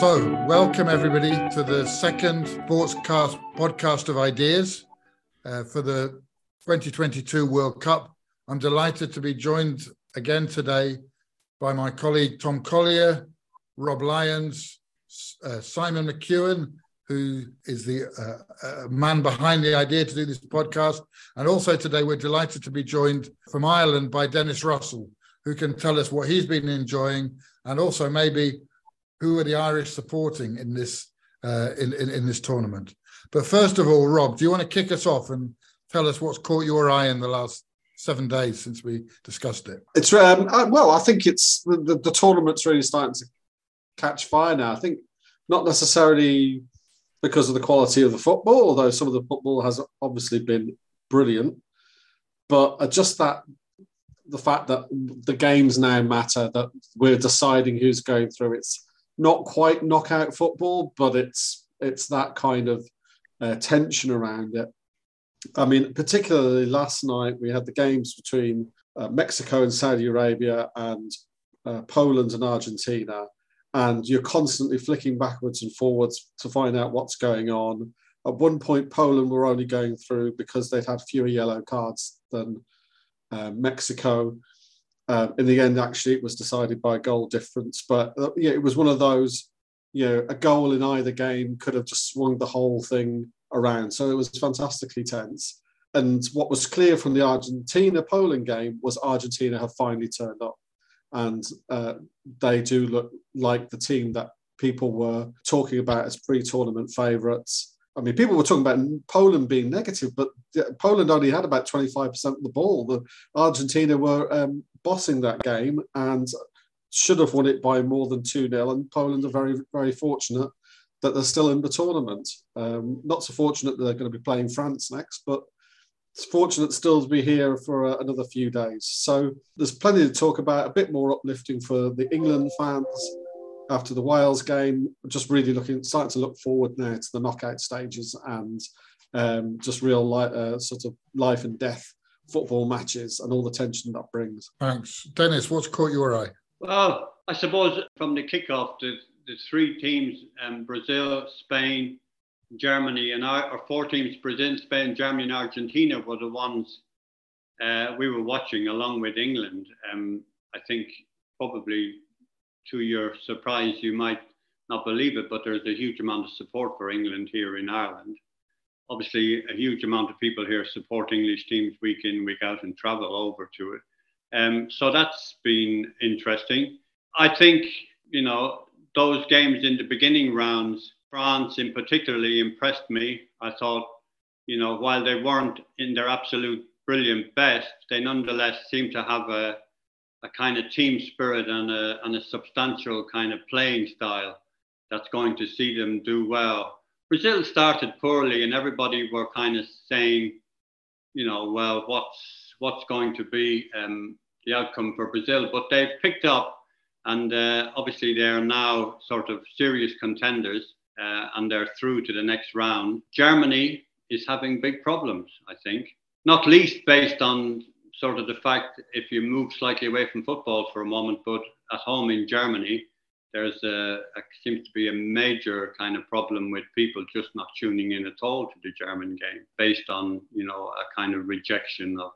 So, welcome everybody to the second Sportscast podcast of ideas uh, for the 2022 World Cup. I'm delighted to be joined again today by my colleague Tom Collier, Rob Lyons, uh, Simon McEwen, who is the uh, uh, man behind the idea to do this podcast. And also today, we're delighted to be joined from Ireland by Dennis Russell, who can tell us what he's been enjoying and also maybe who are the Irish supporting in this uh, in, in, in this tournament. But first of all, Rob, do you want to kick us off and tell us what's caught your eye in the last seven days since we discussed it? It's um, uh, well, I think it's the, the, the tournament's really starting to catch fire now. I think not necessarily because of the quality of the football, although some of the football has obviously been brilliant, but just that the fact that the games now matter, that we're deciding who's going through. It's not quite knockout football, but it's it's that kind of uh, tension around it. I mean, particularly last night we had the games between uh, Mexico and Saudi Arabia and uh, Poland and Argentina, and you're constantly flicking backwards and forwards to find out what's going on. At one point, Poland were only going through because they'd had fewer yellow cards than uh, Mexico. Uh, in the end, actually, it was decided by goal difference. But uh, yeah, it was one of those. You know, a goal in either game could have just swung the whole thing around. So it was fantastically tense. And what was clear from the Argentina Poland game was Argentina have finally turned up, and uh, they do look like the team that people were talking about as pre-tournament favourites. I mean, people were talking about Poland being negative, but Poland only had about 25% of the ball. The Argentina were um, bossing that game and should have won it by more than 2 0. And Poland are very, very fortunate that they're still in the tournament. Um, not so fortunate that they're going to be playing France next, but it's fortunate still to be here for uh, another few days. So there's plenty to talk about, a bit more uplifting for the England fans after the Wales game. Just really looking, starting to look forward now to the knockout stages and um, just real uh, sort of life and death football matches and all the tension that brings. Thanks, Dennis. What's caught your eye? Well, I suppose from the kickoff, the, the three teams: um, Brazil, Spain, Germany, and our, our four teams: Brazil, Spain, Germany, and Argentina were the ones uh, we were watching along with England. Um, I think probably to your surprise, you might not believe it, but there's a huge amount of support for England here in Ireland. Obviously, a huge amount of people here support English teams week in, week out, and travel over to it. Um, so that's been interesting. I think, you know, those games in the beginning rounds, France in particularly impressed me. I thought, you know, while they weren't in their absolute brilliant best, they nonetheless seemed to have a, a kind of team spirit and a, and a substantial kind of playing style that's going to see them do well. Brazil started poorly, and everybody were kind of saying, you know, well, what's what's going to be um, the outcome for Brazil? But they've picked up, and uh, obviously they are now sort of serious contenders, uh, and they're through to the next round. Germany is having big problems, I think, not least based on sort of the fact if you move slightly away from football for a moment, but at home in Germany, there's a, a, seems to be a major kind of problem with people just not tuning in at all to the German game, based on you know a kind of rejection of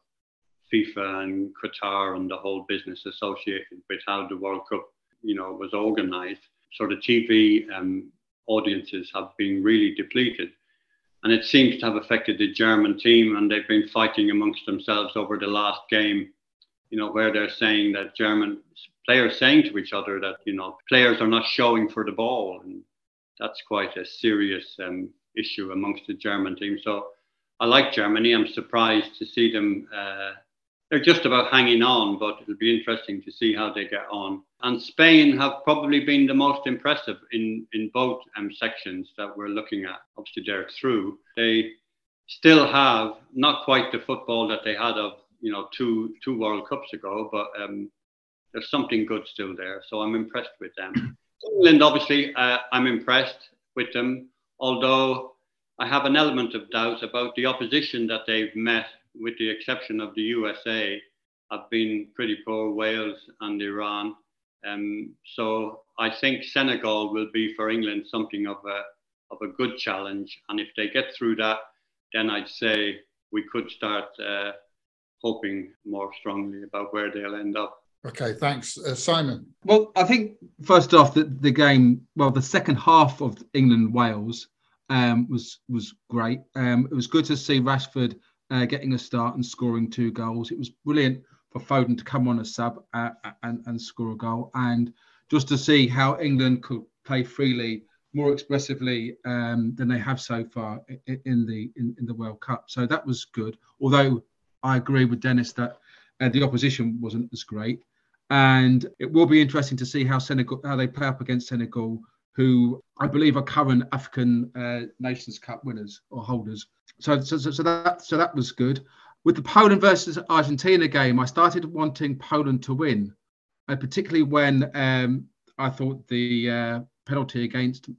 FIFA and Qatar and the whole business associated with how the World Cup you know was organised. So the TV um, audiences have been really depleted and it seems to have affected the German team, and they've been fighting amongst themselves over the last game. You know, where they're saying that German players saying to each other that you know players are not showing for the ball, and that's quite a serious um, issue amongst the German team. So I like Germany. I'm surprised to see them uh, they're just about hanging on, but it'll be interesting to see how they get on. And Spain have probably been the most impressive in, in both um, sections that we're looking at. Obviously, they're through. They still have not quite the football that they had of you know two two World Cups ago, but um, there's something good still there. So I'm impressed with them. England, obviously, uh, I'm impressed with them, although I have an element of doubt about the opposition that they've met with the exception of the USA, have been pretty poor, Wales and Iran. Um, so I think Senegal will be for England something of a of a good challenge, and if they get through that, then I'd say we could start uh, hoping more strongly about where they'll end up. Okay, thanks, uh, Simon. Well, I think first off, the, the game, well, the second half of England Wales um, was was great. Um, it was good to see Rashford uh, getting a start and scoring two goals. It was brilliant for Foden to come on a sub uh, and, and score a goal, and just to see how England could play freely, more expressively um, than they have so far in, in the in, in, the World Cup. So that was good. Although I agree with Dennis that uh, the opposition wasn't as great and it will be interesting to see how Senegal how they play up against Senegal, who I believe are current African uh, Nations Cup winners or holders. So, so, so that so that was good. With the Poland versus Argentina game, I started wanting Poland to win, uh, particularly when um, I thought the uh, penalty against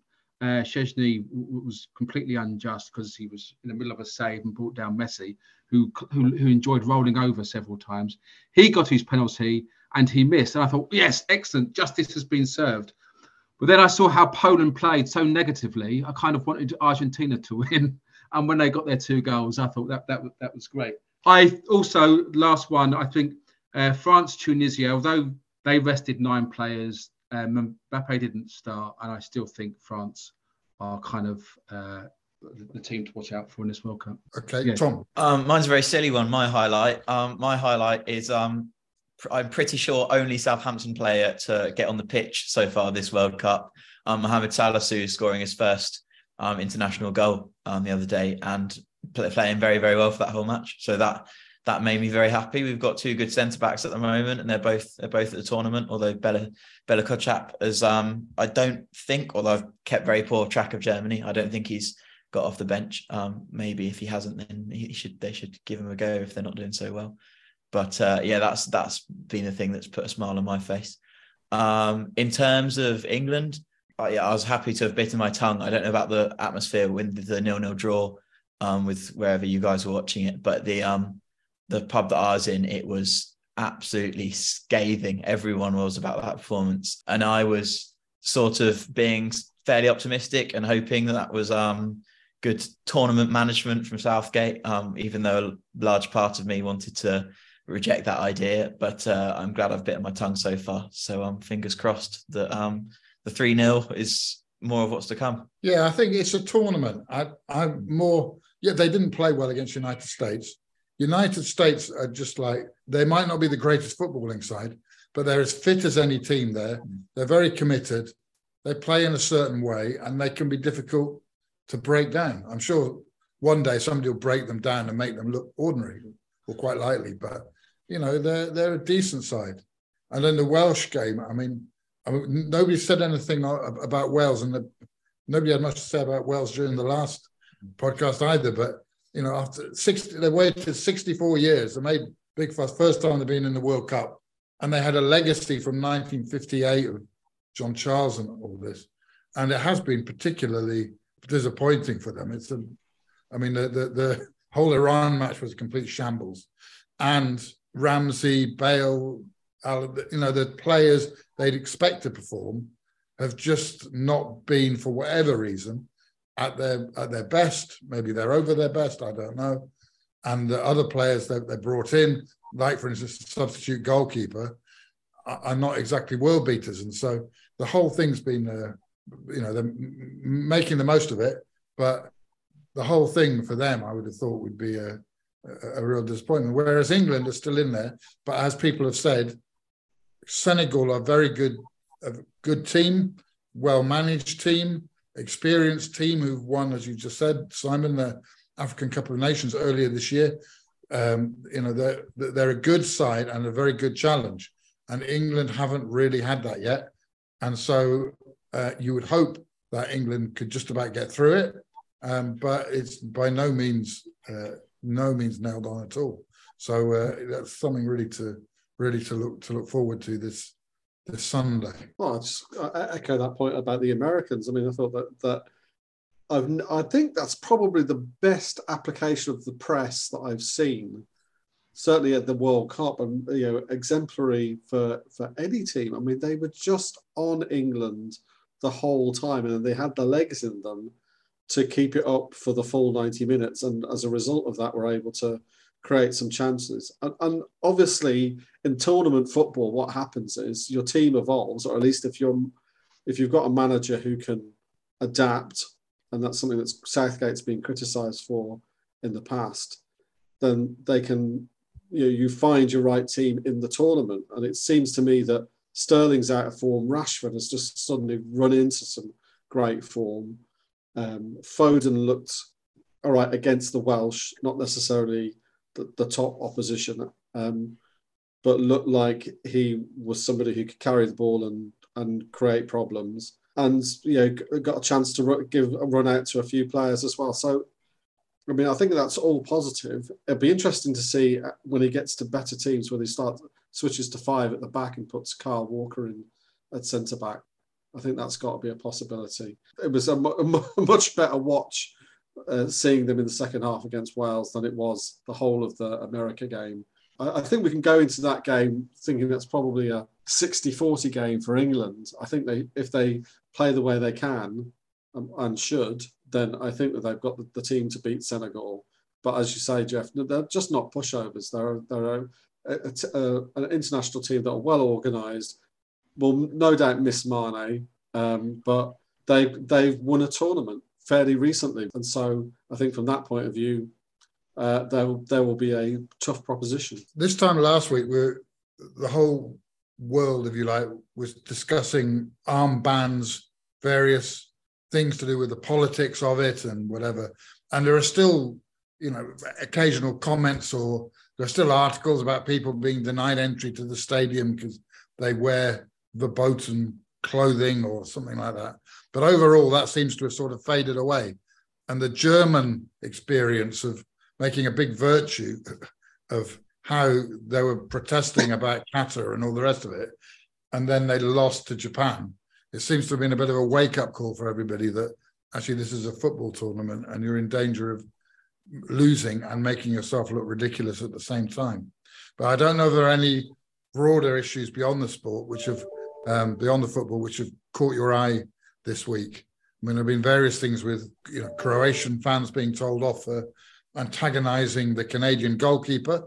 uh, Szczesny was completely unjust because he was in the middle of a save and brought down Messi, who, who, who enjoyed rolling over several times. He got his penalty and he missed. And I thought, yes, excellent, justice has been served. But then I saw how Poland played so negatively. I kind of wanted Argentina to win. And when they got their two goals, I thought that that, that was great. I also, last one, I think uh, France, Tunisia, although they rested nine players, um, Mbappe didn't start. And I still think France are kind of uh, the team to watch out for in this World Cup. Okay, yeah. Tom. Um, mine's a very silly one. My highlight. Um, my highlight is um, I'm pretty sure only Southampton player to get on the pitch so far this World Cup. Um, Mohamed Salisu scoring his first um, international goal um, the other day and play, playing very very well for that whole match. So that that made me very happy. We've got two good centre backs at the moment, and they're both they're both at the tournament. Although Bella Bella Kotchap is um I don't think, although I've kept very poor track of Germany, I don't think he's got off the bench. Um, maybe if he hasn't, then he should they should give him a go if they're not doing so well. But uh, yeah, that's that's been the thing that's put a smile on my face. Um, in terms of England, yeah, I was happy to have bitten my tongue. I don't know about the atmosphere with the nil-nil draw um, with wherever you guys were watching it, but the um, the pub that I was in, it was absolutely scathing. Everyone was about that performance, and I was sort of being fairly optimistic and hoping that that was um, good tournament management from Southgate. Um, even though a large part of me wanted to reject that idea. But uh, I'm glad I've bitten my tongue so far. So um, fingers crossed that um, the 3 0 is more of what's to come. Yeah, I think it's a tournament. I, I'm more, yeah, they didn't play well against United States. United States are just like, they might not be the greatest footballing side, but they're as fit as any team there. They're very committed. They play in a certain way and they can be difficult to break down. I'm sure one day somebody will break them down and make them look ordinary or quite likely, but you know, they're they're a decent side. And then the Welsh game, I mean, I mean nobody said anything about Wales, and the, nobody had much to say about Wales during the last podcast either. But you know, after sixty, they waited sixty-four years. They made big fuss. First time they've been in the World Cup, and they had a legacy from 1958 of John Charles and all this, and it has been particularly disappointing for them. It's a, I mean, the the, the whole Iran match was a complete shambles, and Ramsey, Bale, you know, the players they'd expect to perform have just not been, for whatever reason, at their at their best. Maybe they're over their best. I don't know. And the other players that they brought in, like for instance, substitute goalkeeper, are not exactly world beaters. And so the whole thing's been, uh, you know, they're making the most of it. But the whole thing for them, I would have thought, would be a a, real disappointment. Whereas England are still in there, but as people have said, Senegal are very good, a good team, well managed team, experienced team who've won, as you just said, Simon, the African Cup of Nations earlier this year. Um, you know, they're they're a good side and a very good challenge, and England haven't really had that yet, and so uh, you would hope that England could just about get through it, um, but it's by no means. Uh, no means nailed on at all. So uh, that's something really to really to look to look forward to this this Sunday. Well, I just I echo that point about the Americans. I mean, I thought that that I've I think that's probably the best application of the press that I've seen certainly at the World Cup and you know exemplary for for any team. I mean, they were just on England the whole time, and they had the legs in them to keep it up for the full 90 minutes. And as a result of that, we're able to create some chances. And, and obviously, in tournament football, what happens is your team evolves, or at least if you're if you've got a manager who can adapt, and that's something that Southgate's been criticised for in the past, then they can you know you find your right team in the tournament. And it seems to me that Sterling's out of form. Rashford has just suddenly run into some great form. Um, Foden looked all right against the Welsh, not necessarily the, the top opposition, um, but looked like he was somebody who could carry the ball and and create problems. And you know, got a chance to give a run out to a few players as well. So, I mean, I think that's all positive. It'd be interesting to see uh, when he gets to better teams, when he starts switches to five at the back and puts Kyle Walker in at centre back. I think that's got to be a possibility. It was a, a much better watch uh, seeing them in the second half against Wales than it was the whole of the America game. I, I think we can go into that game thinking that's probably a 60-40 game for England. I think they, if they play the way they can um, and should, then I think that they've got the, the, team to beat Senegal. But as you say, Jeff, they're just not pushovers. They're, they're a, a, a, an international team that are well organised. Will no doubt miss Mane, um, but they they've won a tournament fairly recently, and so I think from that point of view, uh, there there will be a tough proposition. This time last week, we the whole world, if you like, was discussing armbands, various things to do with the politics of it and whatever. And there are still, you know, occasional comments or there are still articles about people being denied entry to the stadium because they wear the verboten clothing or something like that. But overall, that seems to have sort of faded away. And the German experience of making a big virtue of how they were protesting about Qatar and all the rest of it, and then they lost to Japan. It seems to have been a bit of a wake up call for everybody that actually this is a football tournament and you're in danger of losing and making yourself look ridiculous at the same time. But I don't know if there are any broader issues beyond the sport, which have um, beyond the football, which have caught your eye this week. I mean, there have been various things with you know Croatian fans being told off for antagonising the Canadian goalkeeper,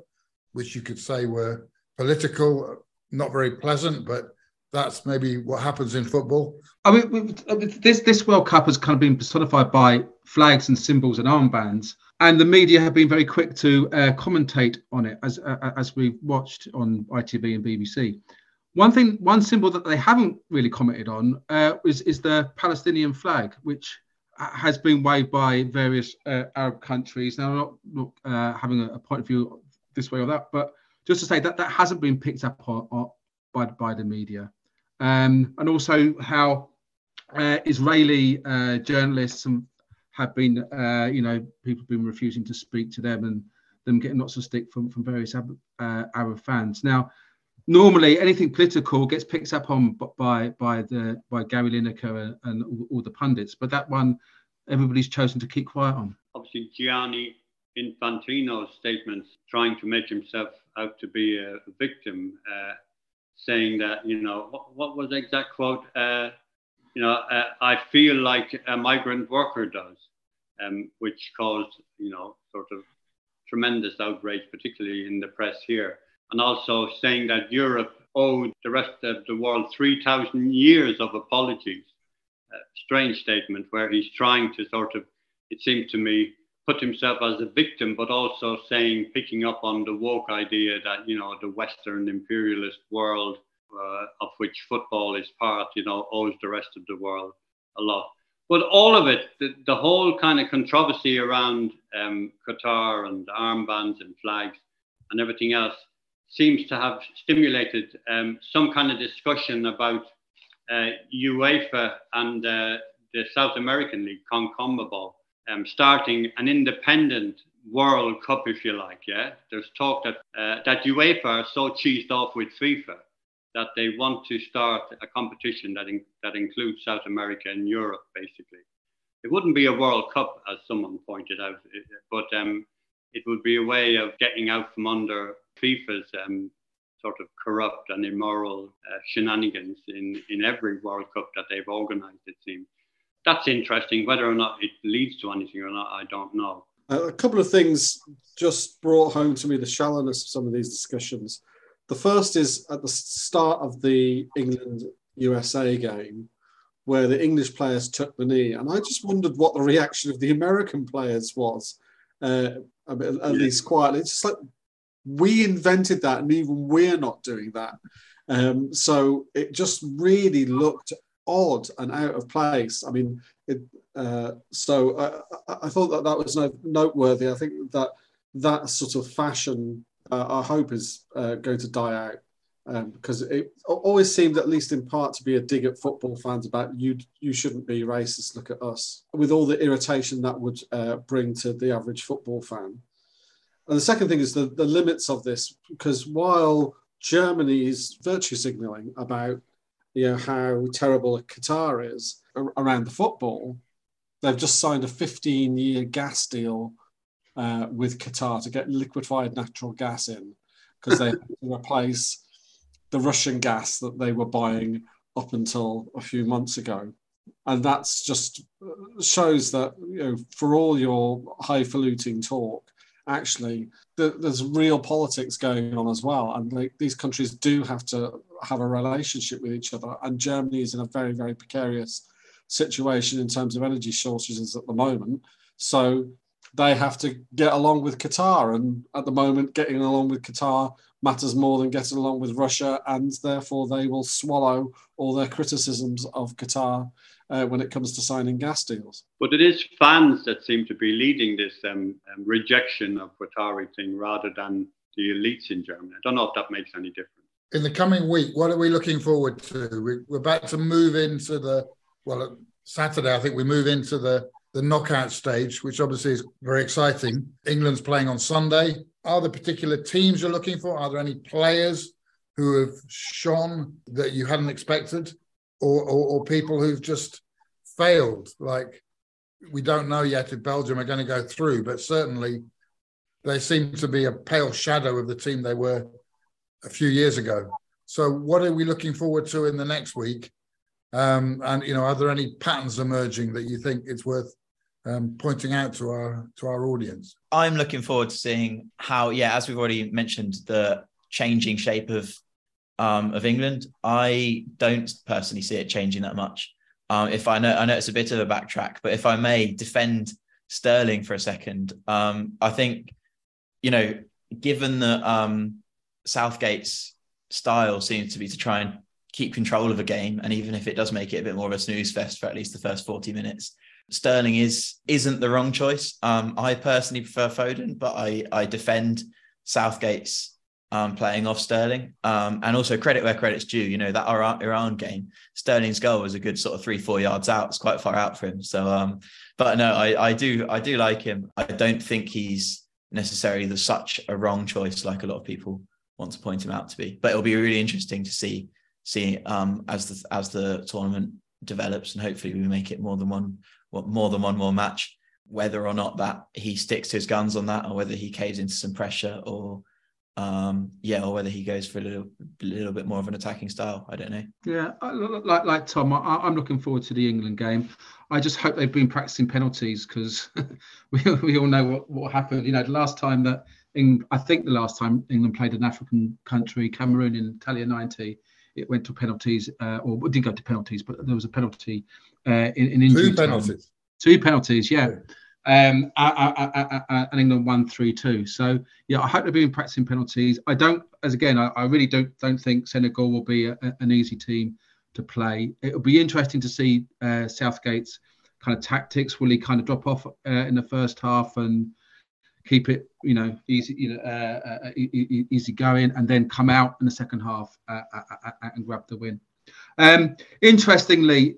which you could say were political, not very pleasant, but that's maybe what happens in football. I mean, this this World Cup has kind of been personified by flags and symbols and armbands, and the media have been very quick to uh, commentate on it, as uh, as we watched on ITV and BBC. One thing, one symbol that they haven't really commented on uh, is is the Palestinian flag, which has been waved by various uh, Arab countries. Now, I'm not, not uh, having a, point of view this way or that, but just to say that that hasn't been picked up on, on by by the media um, and also how uh, Israeli uh, journalists have been, uh, you know, people have been refusing to speak to them and them getting lots of stick from, from various Arab, uh, Arab fans. Now, normally anything political gets picked up on by by the by Gary Lineker and, and all, the pundits, but that one everybody's chosen to keep quiet on. Obviously, Gianni Infantino's statements trying to make himself out to be a victim uh, saying that, you know, what, what was the exact quote? Uh, you know, uh, I feel like a migrant worker does, um, which caused, you know, sort of tremendous outrage, particularly in the press here. And also saying that Europe owed the rest of the world 3,000 years of apologies. Uh, strange statement where he's trying to sort of, it seemed to me, put himself as a victim, but also saying, picking up on the woke idea that, you know, the Western imperialist world, uh, of which football is part, you know, owes the rest of the world a lot. But all of it, the, the whole kind of controversy around um, Qatar and armbands and flags and everything else seems to have stimulated um, some kind of discussion about uh, UEFA and uh, the South American League, CONCAMEBOL um, starting an independent World Cup, if you like. Yeah, there's talk that uh, that UEFA are so cheesed off with FIFA that they want to start a competition that in, that includes South America and Europe, basically. It wouldn't be a World Cup, as someone pointed out, but um, it would be a way of getting out from under FIFA's um, sort of corrupt and immoral uh, shenanigans in, in every World Cup that they've organised, it seems. That's interesting. Whether or not it leads to anything or not, I don't know. A couple of things just brought home to me the shallowness of some of these discussions. The first is at the start of the England USA game, where the English players took the knee, and I just wondered what the reaction of the American players was. Uh, at least quietly, it's just like we invented that, and even we're not doing that. Um, so it just really looked odd and out of place. I mean, it, uh, so I, I, thought that that was no, noteworthy. I think that that sort of fashion, uh, I hope, is uh, going to die out um, because it always seemed, at least in part, to be a dig at football fans about you. You shouldn't be racist. Look at us, with all the irritation that would uh, bring to the average football fan. And the second thing is the, the limits of this, because while Germany is virtue signalling about you know how terrible Qatar is around the football, they've just signed a 15 year gas deal uh, with Qatar to get liquefied natural gas in because they have to replace the Russian gas that they were buying up until a few months ago. And that's just uh, shows that, you know, for all your highfalutin talk, actually there's real politics going on as well. And these countries do have to have a relationship with each other. And germany is in a very very precarious situation in terms of energy shortages at the moment. So they have to get along with qatar and at the moment getting along with qatar matters more than getting along with russia and therefore they will swallow all their criticisms of qatar uh, when it comes to signing gas deals. But it is fans that seem to be leading this um, um, rejection of Qatari thing rather than the elites in Germany. I don't know if that makes any difference. In the coming week, what are we looking forward to? We're about to move into the, well, Saturday, I think we move into the, the knockout stage, which obviously is very exciting. England's playing on Sunday. Are there particular teams you're looking for? Are there any players who have shone that you hadn't expected? or, or, or people who've just failed. Like we don't know yet if Belgium are going to go through, but certainly they seem to be a pale shadow of the team they were a few years ago. So, what are we looking forward to in the next week? Um, and you know, are there any patterns emerging that you think it's worth um, pointing out to our to our audience? I'm looking forward to seeing how, yeah, as we've already mentioned, the changing shape of um, of England. I don't personally see it changing that much. Um, if I know, I know it's a bit of a backtrack, but if I may defend Sterling for a second, um, I think, you know, given that um, Southgate's style seems to be to try and keep control of a game, and even if it does make it a bit more of a snooze fest for at least the first forty minutes, Sterling is isn't the wrong choice. Um, I personally prefer Foden, but I I defend Southgate's um, playing off Sterling. Um, and also credit where credit's due. You know, that Iran game, Sterling's goal was a good sort of three, four yards out. It's quite far out for him. So, um, but no, I, I do, I do like him. I don't think he's necessarily the, such a wrong choice like a lot of people want to point him out to be. But it'll be really interesting to see, see um, as the as the tournament develops, and hopefully we make it more than one, more than one more match. Whether or not that he sticks to his guns on that, or whether he caves into some pressure, or um, yeah, or whether he goes for a little, little bit more of an attacking style. I don't know. Yeah, like like Tom, I, am looking forward to the England game. I just hope they've been practicing penalties because we, we all know what, what happened. You know, the last time that England, I think the last time England played an African country, Cameroon in Italia '90, it went to penalties, uh, or didn't go to penalties, but there was a penalty uh, in, in injury. Two penalties. Time. Two penalties, yeah. um, and England won three two. So yeah, I hope they're being practicing penalties. I don't, as again, I, I really don't don't think Senegal will be a, an easy team to play. It'll be interesting to see uh, Southgate's kind of tactics. Will he kind of drop off uh, in the first half and keep it, you know, easy, you know, uh, uh easy going, and then come out in the second half uh, uh, and grab the win. Um, interestingly,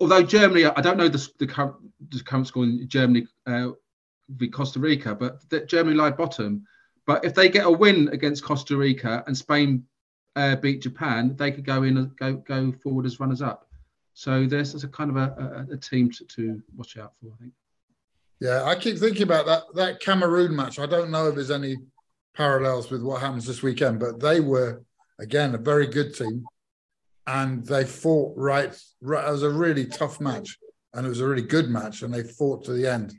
although Germany, I don't know the, the, current, the current score in Germany uh, with Costa Rica, but Germany lie bottom. But if they get a win against Costa Rica and Spain uh, beat Japan, they could go in go go forward as runners up. So there's, there's a kind of a, a, a team to, to, watch out for, I think. Yeah, I keep thinking about that that Cameroon match. I don't know if there's any parallels with what happens this weekend, but they were again a very good team, and they fought right. right it was a really tough match, and it was a really good match, and they fought to the end.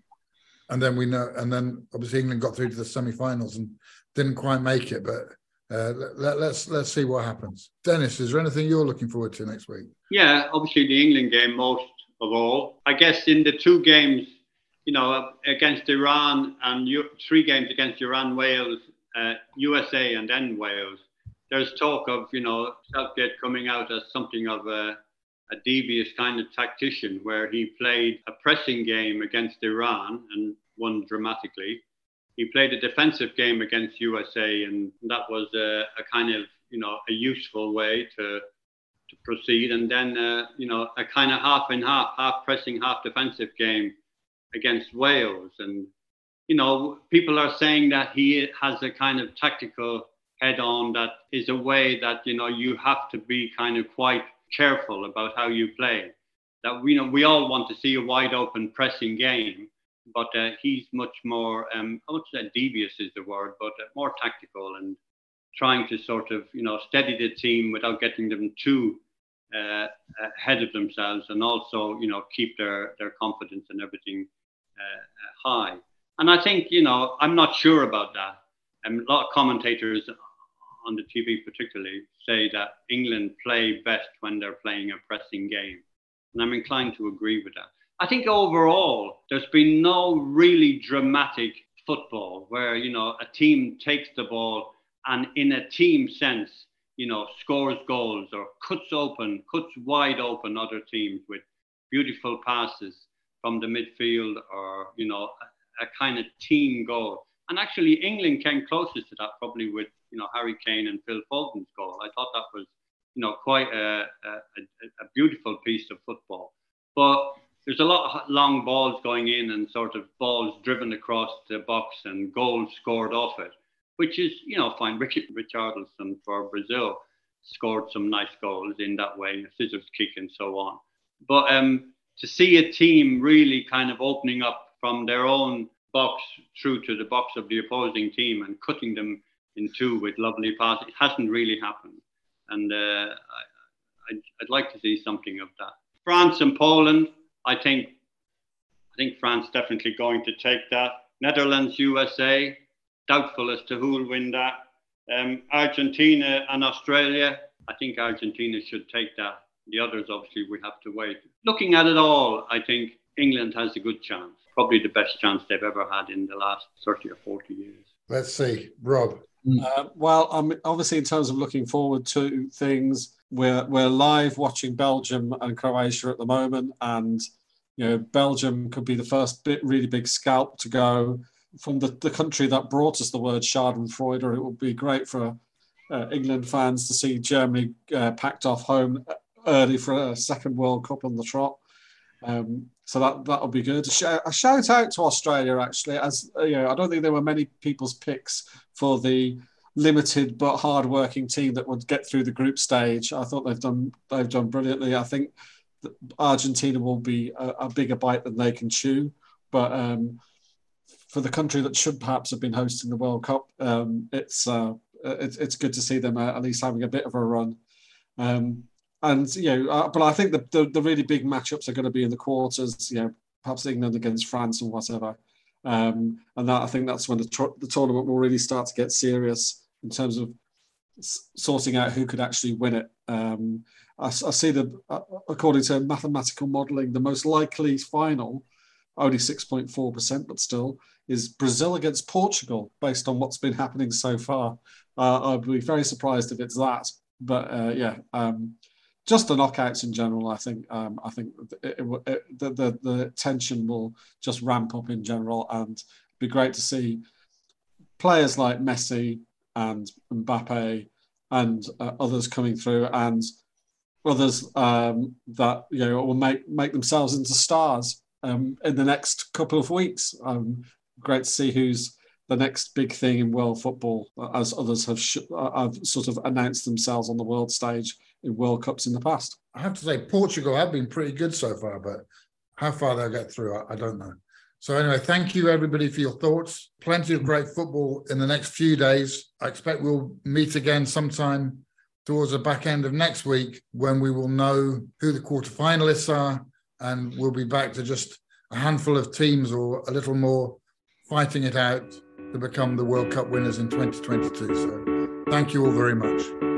And then we know, and then obviously England got through to the semi-finals and didn't quite make it, but uh, let, let's let's see what happens. Dennis, is there anything you're looking forward to next week? Yeah, obviously the England game most of all. I guess in the two games you know, against Iran and three games against Iran, Wales, uh, USA, and then Wales. There's talk of, you know, Southgate coming out as something of a, a devious kind of tactician where he played a pressing game against Iran and won dramatically. He played a defensive game against USA, and that was a, a kind of, you know, a useful way to to proceed. And then, uh, you know, a kind of half and half, half pressing, half defensive game against Wales. And, you know, people are saying that he has a kind of tactical head on that is a way that, you know, you have to be kind of quite careful about how you play. That, you know, we all want to see a wide open pressing game, but uh, he's much more, um, I would say devious is the word, but uh, more tactical and trying to sort of, you know, steady the team without getting them too uh, ahead of themselves and also, you know, keep their, their confidence and everything Uh, uh, high. And I think, you know, I'm not sure about that. And a lot of commentators on the TV, particularly, say that England play best when they're playing a pressing game. And I'm inclined to agree with that. I think overall, there's been no really dramatic football where, you know, a team takes the ball and in a team sense, you know, scores goals or cuts open, cuts wide open other teams with beautiful passes from the midfield or, you know, a, a kind of team goal. And actually, England came closest to that probably with, you know, Harry Kane and Phil Foden's goal. I thought that was, you know, quite a, a, a beautiful piece of football. But there's a lot of long balls going in and sort of balls driven across the box and goals scored off it, which is, you know, fine. Richard Richarlison for Brazil scored some nice goals in that way, a scissors kick and so on. But um, to see a team really kind of opening up from their own box through to the box of the opposing team and cutting them in two with lovely passes. It hasn't really happened. And uh, I, would like to see something of that. France and Poland, I think, I think France definitely going to take that. Netherlands, USA, doubtful as to who will win that. Um, Argentina and Australia, I think Argentina should take that. The others, obviously, we have to wait. Looking at it all, I think England has a good chance. Probably the best chance they've ever had in the last 30 or 40 years. Let's see. Rob. Uh, well, um, obviously, in terms of looking forward to things, we're, we're live watching Belgium and Croatia at the moment. And, you know, Belgium could be the first bit, really big scalp to go from the, the country that brought us the word Schadenfreude. It would be great for uh, England fans to see Germany uh, packed off home early for a second World Cup on the trot. Um, so that that'll be good. A shout, out to Australia actually, as uh, you know, I don't think there were many people's picks for the limited but hard-working team that would get through the group stage. I thought they've done they've done brilliantly. I think Argentina will be a, a, bigger bite than they can chew, but um, for the country that should perhaps have been hosting the World Cup, um, it's, uh, it's it's good to see them at least having a bit of a run. Um, and you know, uh, but I think the, the, the really big matchups are going to be in the quarters. You know, perhaps England against France and whatever. Um, and that I think that's when the, tr- the tournament will really start to get serious in terms of s- sorting out who could actually win it. Um, I, I, see the uh, according to mathematical modelling, the most likely final, only six point four percent, but still, is Brazil against Portugal, based on what's been happening so far. Uh, I'd be very surprised if it's that. But uh, yeah, um, just the knockouts in general, I think um, I think it, it, it, the, the, the tension will just ramp up in general, and be great to see players like Messi and Mbappe and uh, others coming through, and others um, that you know will make make themselves into stars um, in the next couple of weeks. Um, great to see who's the next big thing in world football, as others have, sh- have sort of announced themselves on the world stage in World Cups in the past. I have to say, Portugal have been pretty good so far, but how far they'll get through, I, I don't know. So, anyway, thank you everybody for your thoughts. Plenty of great football in the next few days. I expect we'll meet again sometime towards the back end of next week when we will know who the quarterfinalists are and we'll be back to just a handful of teams or a little more fighting it out to become the World Cup winners in 2022. So, thank you all very much.